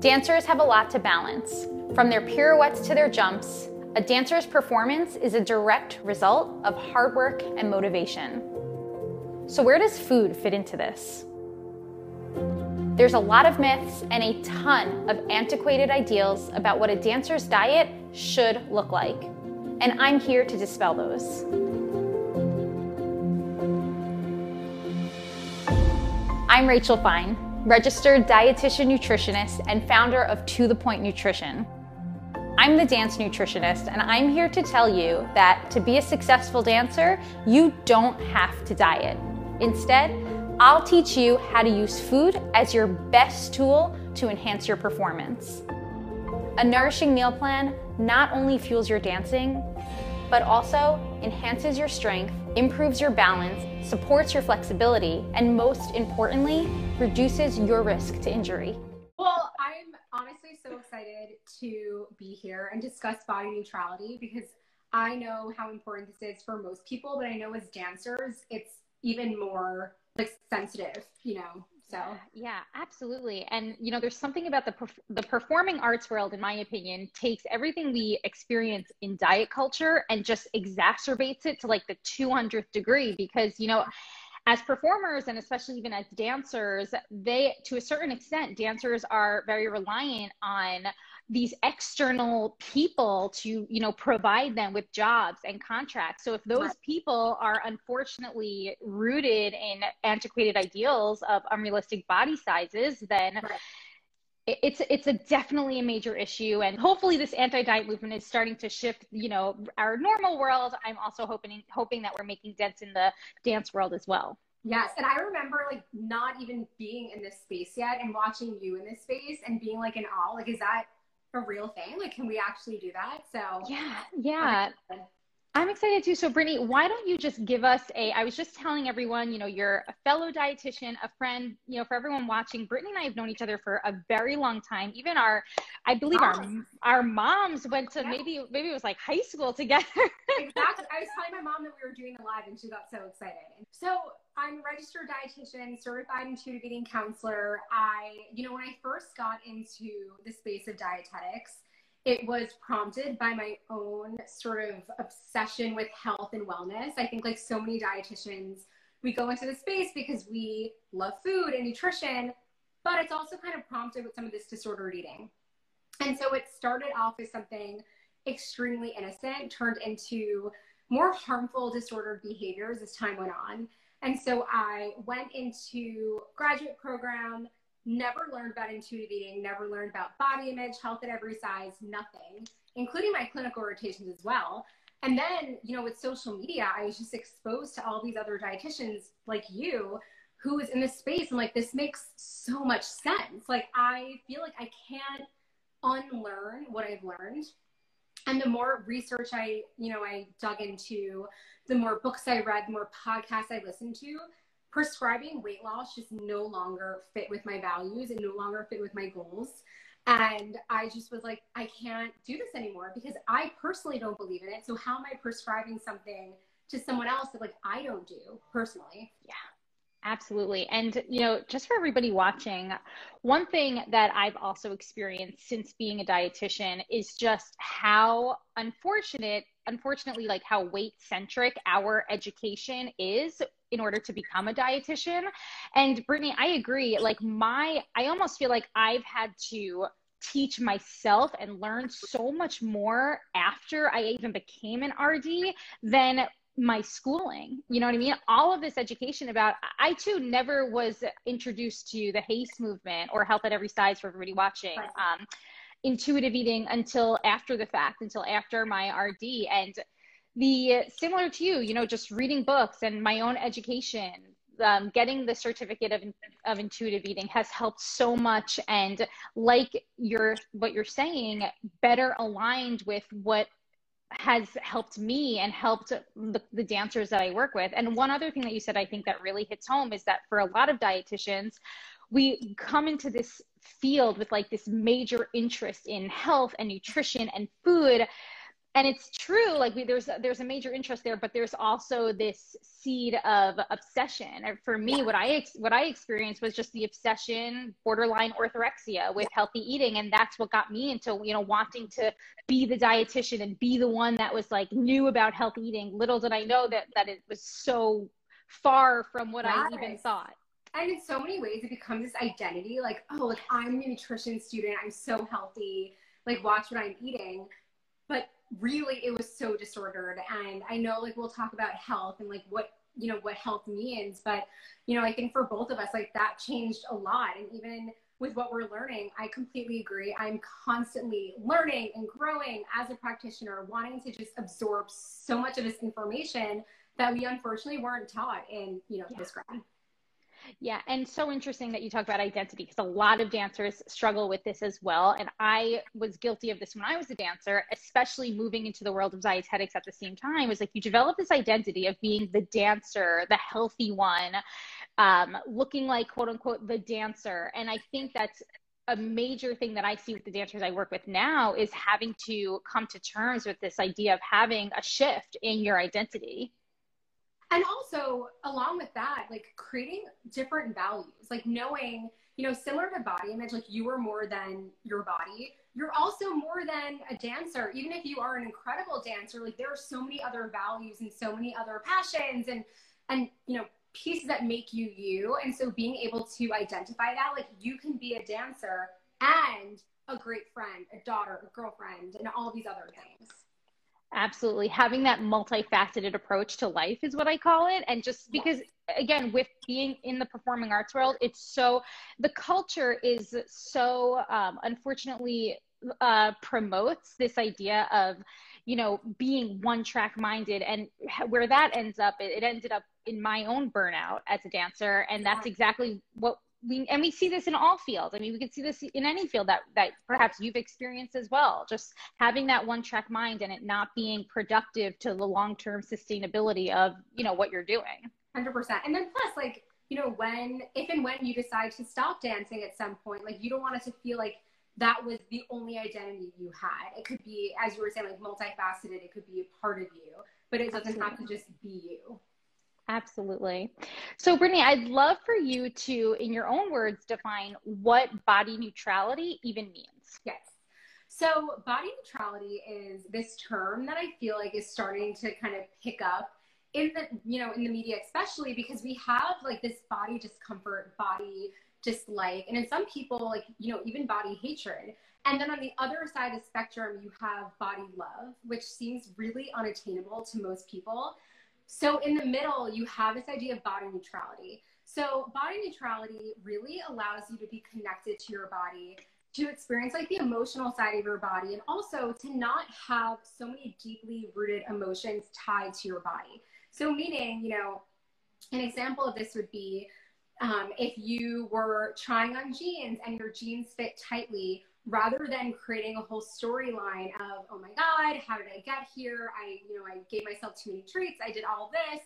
Dancers have a lot to balance. From their pirouettes to their jumps, a dancer's performance is a direct result of hard work and motivation. So, where does food fit into this? There's a lot of myths and a ton of antiquated ideals about what a dancer's diet should look like. And I'm here to dispel those. I'm Rachel Fine registered dietitian nutritionist and founder of To The Point Nutrition. I'm the dance nutritionist, and I'm here to tell you that to be a successful dancer, you don't have to diet. Instead, I'll teach you how to use food as your best tool to enhance your performance. A nourishing meal plan not only fuels your dancing, but also enhances your strength, improves your balance, supports your flexibility, and most importantly, reduces your risk to injury. Well, I'm honestly so excited to be here and discuss body neutrality because I know how important this is for most people, but I know as dancers, it's even more like sensitive, you know. So yeah, absolutely. And you know, there's something about the perf- the performing arts world, in my opinion, takes everything we experience in diet culture and just exacerbates it to like the 200th degree. Because you know, as performers and especially even as dancers, they to a certain extent, dancers are very reliant on these external people to you know provide them with jobs and contracts so if those people are unfortunately rooted in antiquated ideals of unrealistic body sizes then right. it's it's a definitely a major issue and hopefully this anti-diet movement is starting to shift you know our normal world i'm also hoping hoping that we're making dents in the dance world as well Yes. And I remember like not even being in this space yet and watching you in this space and being like in awe. Like, is that a real thing? Like, can we actually do that? So yeah, yeah. I'm excited too. So, Brittany, why don't you just give us a? I was just telling everyone, you know, you're a fellow dietitian, a friend. You know, for everyone watching, Brittany and I have known each other for a very long time. Even our, I believe our oh. our moms went to yeah. maybe maybe it was like high school together. exactly. I was telling my mom that we were doing the live, and she got so excited. So I'm a registered dietitian, certified intuitive eating counselor. I, you know, when I first got into the space of dietetics it was prompted by my own sort of obsession with health and wellness. I think, like so many dietitians, we go into the space because we love food and nutrition, but it's also kind of prompted with some of this disordered eating. And so it started off as something extremely innocent, turned into more harmful disordered behaviors as time went on. And so I went into graduate program never learned about intuitive eating, never learned about body image, health at every size, nothing, including my clinical rotations as well. And then, you know, with social media, I was just exposed to all these other dietitians like you who is in this space. And like, this makes so much sense. Like, I feel like I can't unlearn what I've learned. And the more research I, you know, I dug into, the more books I read, the more podcasts I listened to, prescribing weight loss just no longer fit with my values and no longer fit with my goals. And I just was like, I can't do this anymore because I personally don't believe in it. So how am I prescribing something to someone else that like I don't do personally? Yeah. Absolutely. And, you know, just for everybody watching, one thing that I've also experienced since being a dietitian is just how unfortunate, unfortunately, like how weight centric our education is in order to become a dietitian. And Brittany, I agree. Like, my, I almost feel like I've had to teach myself and learn so much more after I even became an RD than my schooling. You know what I mean? All of this education about, I too never was introduced to the HAES movement or health at every size for everybody watching. Um, intuitive eating until after the fact, until after my RD. And the similar to you, you know, just reading books and my own education, um, getting the certificate of, of intuitive eating has helped so much. And like you're, what you're saying, better aligned with what has helped me and helped the, the, dancers that I work with. And one other thing that you said, I think that really hits home is that for a lot of dietitians, we come into this field with like this major interest in health and nutrition and food and it's true like we, there's there's a major interest there but there's also this seed of obsession. And for me what i what i experienced was just the obsession borderline orthorexia with healthy eating. And that's what got me into you know wanting to be the dietitian and be the one that was like knew about healthy eating. Little did i know that that it was so far from what i even thought. And in so many ways it becomes this identity like oh like i'm a nutrition student i'm so healthy like watch what i'm eating. But really it was so disordered. And i know like we'll talk about health and like what you know what health means but you know i think for both of us like that changed a lot. And even with what we're learning i completely agree. I'm constantly learning and growing as a practitioner wanting to just absorb so much of this information that we unfortunately weren't taught in you know yeah. this grad yeah, and so interesting that you talk about identity because a lot of dancers struggle with this as well. And I was guilty of this when I was a dancer, especially moving into the world of dietetics at the same time. Was like you develop this identity of being the dancer, the healthy one, um, looking like quote unquote the dancer. And I think that's a major thing that I see with the dancers I work with now is having to come to terms with this idea of having a shift in your identity and also along with that like creating different values like knowing you know similar to body image like you are more than your body. You're also more than a dancer. Even if you are an incredible dancer like there are so many other values and so many other passions and and you know pieces that make you you. And so being able to identify that like you can be a dancer and a great friend a daughter a girlfriend and all these other things Absolutely. Having that multifaceted approach to life is what I call it. And just because, again, with being in the performing arts world, it's so, the culture is so, um, unfortunately, uh, promotes this idea of, you know, being one track minded. And where that ends up, it, it ended up in my own burnout as a dancer. And that's exactly what we and we see this in all fields. I mean, we can see this in any field that that perhaps you've experienced as well. Just having that one track mind and it not being productive to the long term sustainability of you know what you're doing. Hundred percent. And then plus, like you know, when if and when you decide to stop dancing at some point, like you don't want it to feel like that was the only identity you had. It could be, as you were saying, like multifaceted. It could be a part of you, but it doesn't Absolutely. have to just be you. Absolutely. So, Brittany, I'd love for you to, in your own words, define what body neutrality even means. Yes. So, body neutrality is this term that I feel like is starting to kind of pick up in the, you know, in the media, especially because we have like this body discomfort, body dislike, and in some people, like, you know, even body hatred. And then on the other side of the spectrum, you have body love, which seems really unattainable to most people. So in the middle, you have this idea of body neutrality. So body neutrality really allows you to be connected to your body, to experience like the emotional side of your body, and also to not have so many deeply rooted emotions tied to your body. So meaning, you know, an example of this would be um, if you were trying on jeans and your jeans fit tightly, rather than creating a whole storyline of oh my god how did i get here? I you know i gave myself too many treats. I did all this.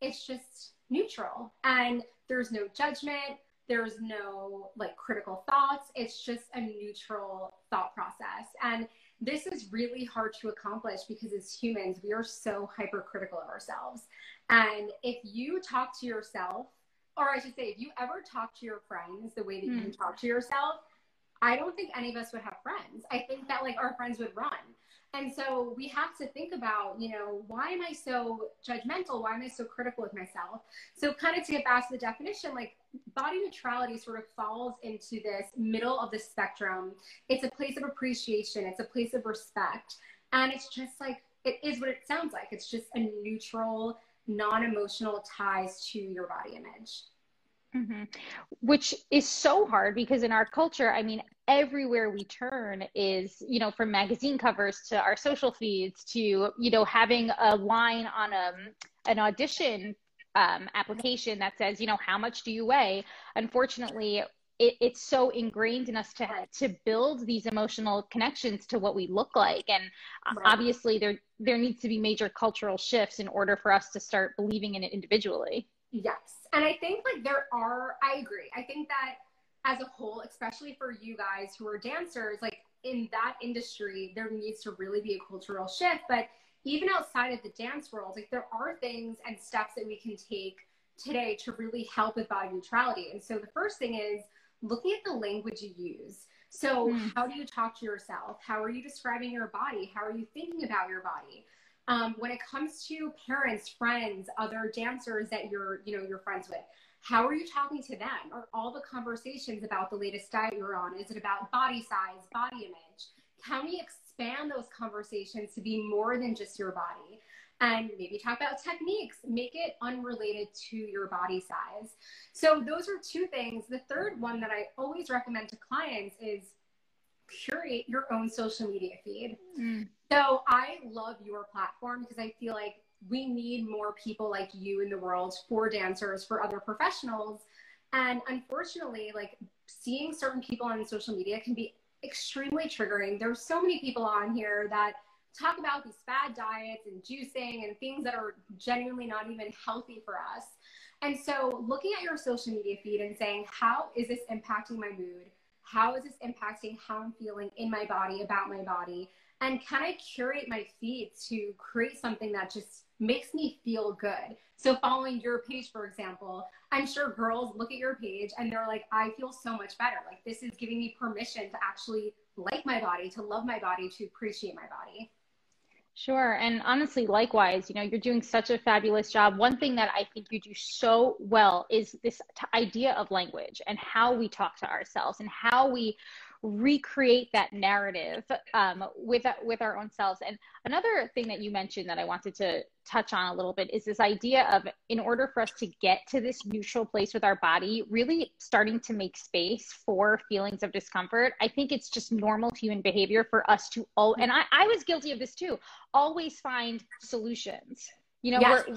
It's just neutral. And there's no judgment. There's no like critical thoughts. It's just a neutral thought process. And this is really hard to accomplish because as humans we are so hypercritical of ourselves. And if you talk to yourself or i should say if you ever talk to your friends the way that mm. you talk to yourself I don't think any of us would have friends. I think that like our friends would run. And so we have to think about, you know, why am I so judgmental? Why am I so critical of myself? So, kind of to get back to the definition, like body neutrality sort of falls into this middle of the spectrum. It's a place of appreciation, it's a place of respect. And it's just like, it is what it sounds like. It's just a neutral, non emotional ties to your body image. Mm-hmm. Which is so hard because in our culture, I mean, everywhere we turn is, you know, from magazine covers to our social feeds to, you know, having a line on a, um, an audition um, application that says, you know, how much do you weigh? Unfortunately, it, it's so ingrained in us to to build these emotional connections to what we look like, and right. obviously there there needs to be major cultural shifts in order for us to start believing in it individually. Yes. And I think like there are, I agree. I think that as a whole, especially for you guys who are dancers, like in that industry, there needs to really be a cultural shift. But even outside of the dance world, like there are things and steps that we can take today to really help with body neutrality. And so the first thing is looking at the language you use. So, mm. how do you talk to yourself? How are you describing your body? How are you thinking about your body? Um, when it comes to parents, friends, other dancers that you're, you know, you're friends with, how are you talking to them? Are all the conversations about the latest diet you're on? Is it about body size, body image? Can we expand those conversations to be more than just your body? And maybe talk about techniques, make it unrelated to your body size. So, those are two things. The third one that I always recommend to clients is curate your own social media feed. Mm. So, I love your platform because I feel like we need more people like you in the world for dancers, for other professionals. And unfortunately, like seeing certain people on social media can be extremely triggering. There's so many people on here that talk about these fad diets and juicing and things that are genuinely not even healthy for us. And so looking at your social media feed and saying, how is this impacting my mood? How is this impacting how I'm feeling in my body, about my body? And can I curate my feed to create something that just makes me feel good. So following your page, for example, I'm sure girls look at your page and they're like, I feel so much better. Like this is giving me permission to actually like my body, to love my body, to appreciate my body. Sure. And honestly, likewise, you know, you're doing such a fabulous job. One thing that I think you do so well is this t- idea of language and how we talk to ourselves and how we recreate that narrative um, with with our own selves. And another thing that you mentioned that I wanted to touch on a little bit is this idea of in order for us to get to this neutral place with our body, really starting to make space for feelings of discomfort. I think it's just normal human behavior for us to all, and I, I was guilty of this too. Always find solutions. You know, yes. we're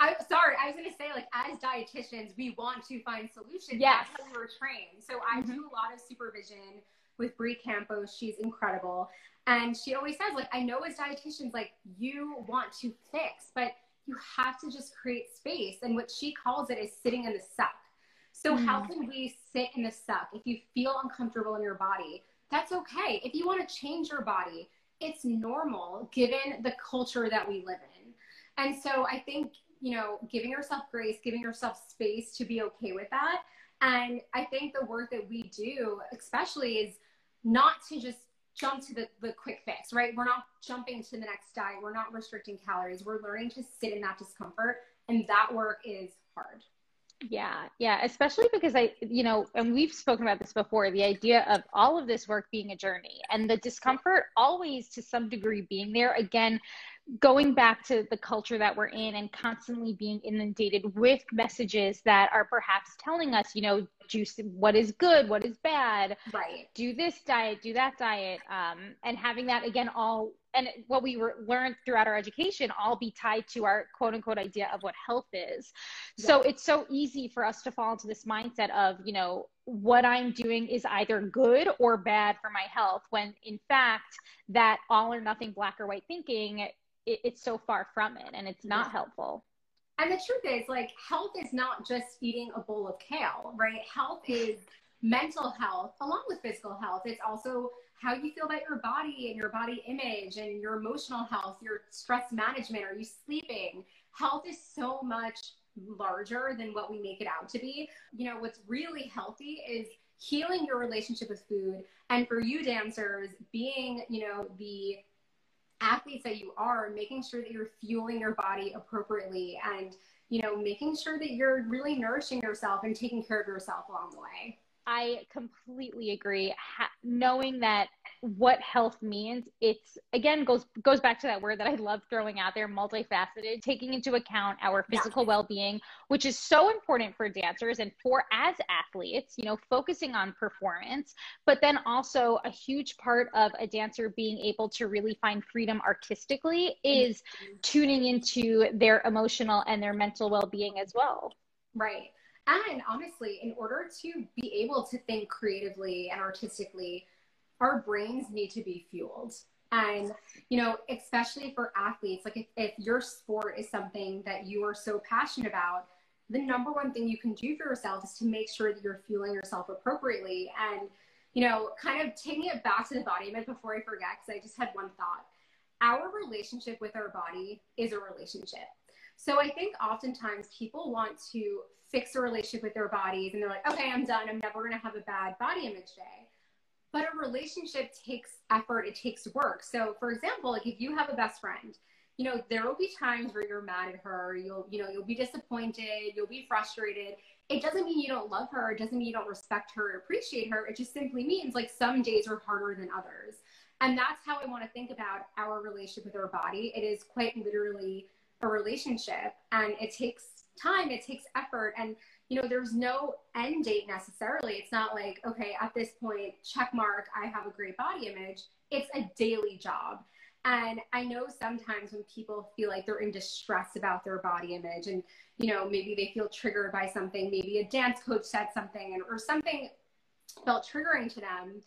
I sorry, I was gonna say like as dietitians, we want to find solutions. Yes. That's how we were trained. So I mm-hmm. do a lot of supervision with Bri Campos. She's incredible. And she always says, like, I know as dietitians, like you want to fix, but you have to just create space. And what she calls it is sitting in the suck. So mm. how can we sit in the suck? If you feel uncomfortable in your body, that's okay. If you want to change your body, it's normal given the culture that we live in. And so I think you know, giving yourself grace, giving yourself space to be okay with that. And I think the work that we do, especially, is not to just jump to the, the quick fix, right? We're not jumping to the next diet. We're not restricting calories. We're learning to sit in that discomfort. And that work is hard. Yeah, yeah, especially because I, you know, and we've spoken about this before the idea of all of this work being a journey and the discomfort always to some degree being there. Again, going back to the culture that we're in and constantly being inundated with messages that are perhaps telling us, you know, juice, what is good, what is bad, right? Do this diet, do that diet, um, and having that again all and what we were learned throughout our education all be tied to our quote unquote idea of what health is. So it's so easy for us to fall into this mindset of, you know, what I'm doing is either good or bad for my health, when in fact, that all or nothing black or white thinking it, it's so far from it and it's not yeah. helpful. And the truth is, like, health is not just eating a bowl of kale, right? Health is mental health along with physical health. It's also how you feel about your body and your body image and your emotional health, your stress management. Are you sleeping? Health is so much larger than what we make it out to be. You know, what's really healthy is healing your relationship with food. And for you dancers, being, you know, the athletes that you are, making sure that you're fueling your body appropriately and, you know, making sure that you're really nourishing yourself and taking care of yourself along the way. I completely agree. Ha- knowing that what health means, it's again goes goes back to that word that I love throwing out there, multifaceted, taking into account our physical yeah. well-being, which is so important for dancers and for as athletes, you know, focusing on performance, but then also a huge part of a dancer being able to really find freedom artistically is mm-hmm. tuning into their emotional and their mental well-being as well. Right. And honestly, in order to be able to think creatively and artistically, our brains need to be fueled. And, you know, especially for athletes, like if, if your sport is something that you are so passionate about, the number one thing you can do for yourself is to make sure that you're fueling yourself appropriately. And, you know, kind of taking it back to the body image before I forget, because I just had one thought. Our relationship with our body is a relationship. So I think oftentimes people want to fix a relationship with their bodies and they're like, okay, I'm done. I'm never going to have a bad body image day. But a relationship takes effort, it takes work. So, for example, like if you have a best friend, you know, there will be times where you're mad at her, you'll, you know, you'll be disappointed, you'll be frustrated. It doesn't mean you don't love her, it doesn't mean you don't respect her or appreciate her. It just simply means like some days are harder than others. And that's how I want to think about our relationship with our body. It is quite literally a relationship and it takes time, it takes effort. And, you know, there's no end date necessarily. It's not like, okay, at this point, check mark, I have a great body image. It's a daily job. And I know sometimes when people feel like they're in distress about their body image and, you know, maybe they feel triggered by something, maybe a dance coach said something and, or something felt triggering to them,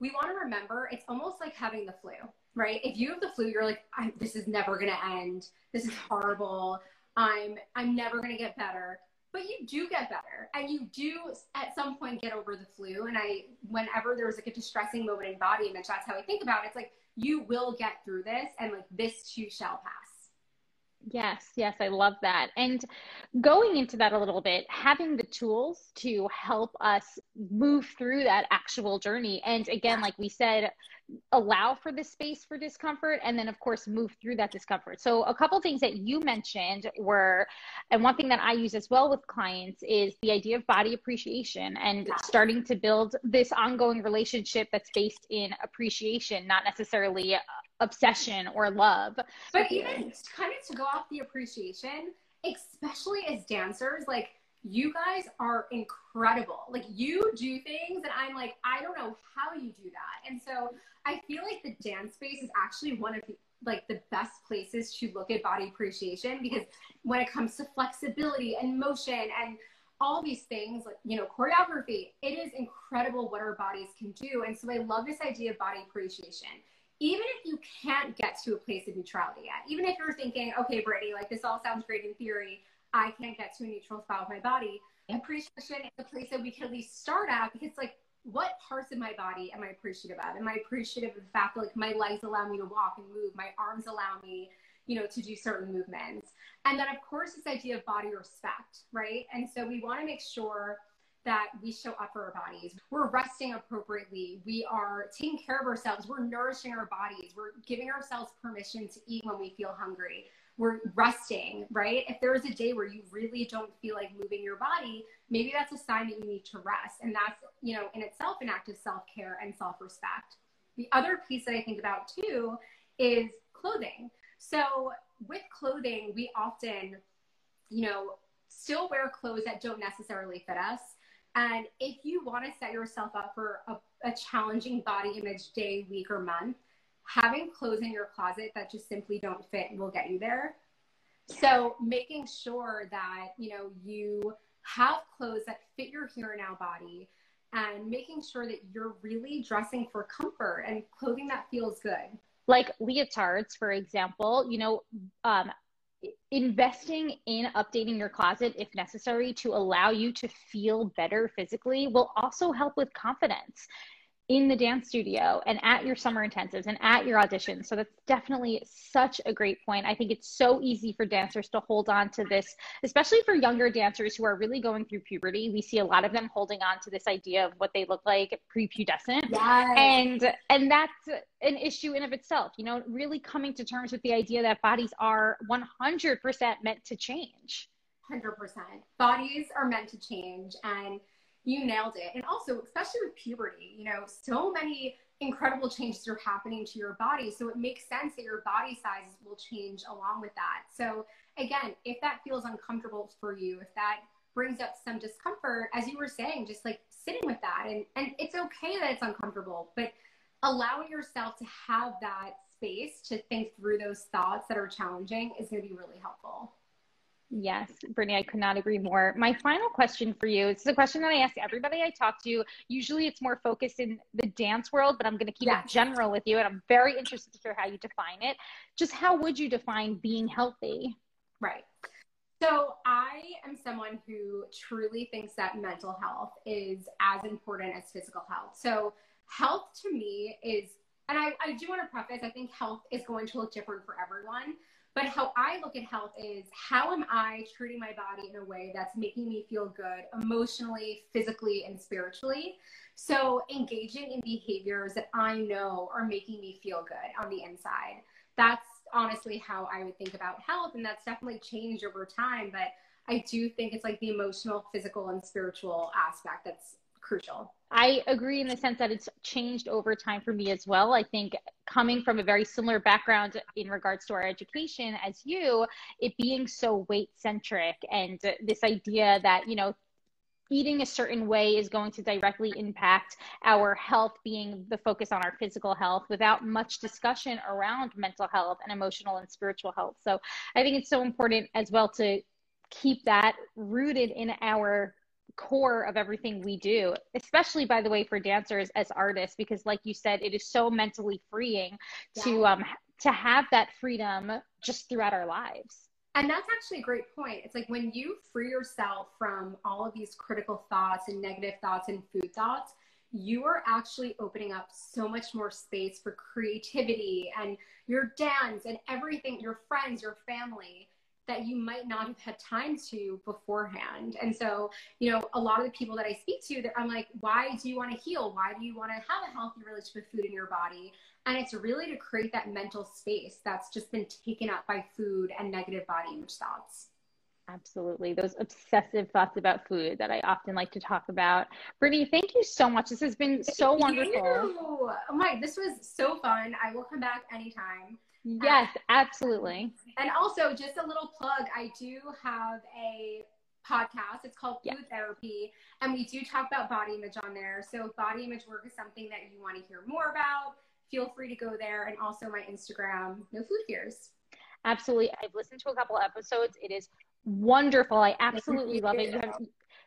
we want to remember it's almost like having the flu, right? If you have the flu, you're like, this is never going to end. This is horrible. I'm I'm never going to get better. But you do get better and you do at some point get over the flu. And I, whenever there's like a distressing moment in body image, that's how I think about it. It's like, you will get through this and like this too shall pass. Yes, yes, I love that. And going into that a little bit, having the tools to help us move through that actual journey. And again, like we said, allow for the space for discomfort and then of course move through that discomfort. So a couple things that you mentioned were and one thing that I use as well with clients is the idea of body appreciation and starting to build this ongoing relationship that's based in appreciation, not necessarily obsession or love. But even kind of to go off the appreciation, especially as dancers, like you guys are incredible. Like you do things that I'm like, I don't know how you do that. And so I feel like the dance space is actually one of the like the best places to look at body appreciation because when it comes to flexibility and motion and all these things like you know choreography it is incredible what our bodies can do and so i love this idea of body appreciation even if you can't get to a place of neutrality yet, even if you're thinking, okay, Brittany, like this all sounds great in theory, I can't get to a neutral spot with my body. Appreciation is the place that we can at least start at because, like, what parts of my body am I appreciative of? Am I appreciative of the fact that, like, my legs allow me to walk and move, my arms allow me, you know, to do certain movements? And then, of course, this idea of body respect, right? And so we want to make sure that we show up for our bodies. We're resting appropriately. We are taking care of ourselves. We're nourishing our bodies. We're giving ourselves permission to eat when we feel hungry. We're resting, right? If there is a day where you really don't feel like moving your body, maybe that's a sign that you need to rest. And that's, you know, in itself an act of self care and self respect. The other piece that I think about too is clothing. So with clothing, we often, you know, still wear clothes that don't necessarily fit us and if you want to set yourself up for a, a, challenging body image day, week, or month, having clothes in your closet that just simply don't fit will get you there. So making sure that, you know, you have clothes that fit your here and now body and making sure that you're really dressing for comfort and clothing that feels good. Like leotards, for example, you know, um, investing in updating your closet if necessary to allow you to feel better physically will also help with confidence in the dance studio and at your summer intensives and at your auditions. So that's definitely such a great point. I think it's so easy for dancers to hold on to this, especially for younger dancers who are really going through puberty. We see a lot of them holding on to this idea of what they look like prepubescent. Yes. And and that's an issue in of itself, you know, really coming to terms with the idea that bodies are 100% meant to change. 100%. Bodies are meant to change and you nailed it. And also, especially with puberty, you know, so many incredible changes are happening to your body. So it makes sense that your body size will change along with that. So again, if that feels uncomfortable for you, if that brings up some discomfort, as you were saying, just like sitting with that and, and it's okay that it's uncomfortable, but allowing yourself to have that space to think through those thoughts that are challenging is going to be really helpful. Yes, Brittany, I could not agree more. My final question for you is a question that I ask everybody I talk to. Usually it's more focused in the dance world, but I'm going to keep yes. it general with you. And I'm very interested to hear how you define it. Just how would you define being healthy? Right. So I am someone who truly thinks that mental health is as important as physical health. So health to me is, and I, I do want to preface, I think health is going to look different for everyone. But how I look at health is how am I treating my body in a way that's making me feel good emotionally, physically, and spiritually? So engaging in behaviors that I know are making me feel good on the inside. That's honestly how I would think about health. And that's definitely changed over time. But I do think it's like the emotional, physical, and spiritual aspect that's crucial. I agree in the sense that it's changed over time for me as well. I think coming from a very similar background in regards to our education as you, it being so weight centric and this idea that, you know, eating a certain way is going to directly impact our health being the focus on our physical health without much discussion around mental health and emotional and spiritual health. So I think it's so important as well to keep that rooted in our core of everything we do, especially by the way for dancers as artists, because like you said, it is so mentally freeing yeah. to um to have that freedom just throughout our lives. And that's actually a great point. It's like when you free yourself from all of these critical thoughts and negative thoughts and food thoughts, you are actually opening up so much more space for creativity and your dance and everything, your friends, your family that you might not have had time to beforehand. And so, you know, a lot of the people that I speak to, that I'm like, why do you want to heal? Why do you want to have a healthy relationship with food in your body? And it's really to create that mental space that's just been taken up by food and negative body image thoughts. Absolutely. Those obsessive thoughts about food that I often like to talk about. Brittany, thank you so much. This has been so thank wonderful. You. Oh my, this was so fun. I will come back anytime. Uh, yes, absolutely. And also, just a little plug I do have a podcast. It's called Food Therapy, and we do talk about body image on there. So, if body image work is something that you want to hear more about, feel free to go there. And also, my Instagram, No Food Fears. Absolutely. I've listened to a couple episodes. It is wonderful. I absolutely love it. You have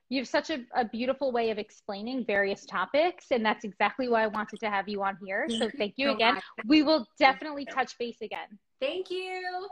you have such a, a, beautiful way of explaining various topics and that's exactly why i wanted to have you on here. So thank you again. we will definitely touch base again. Thank you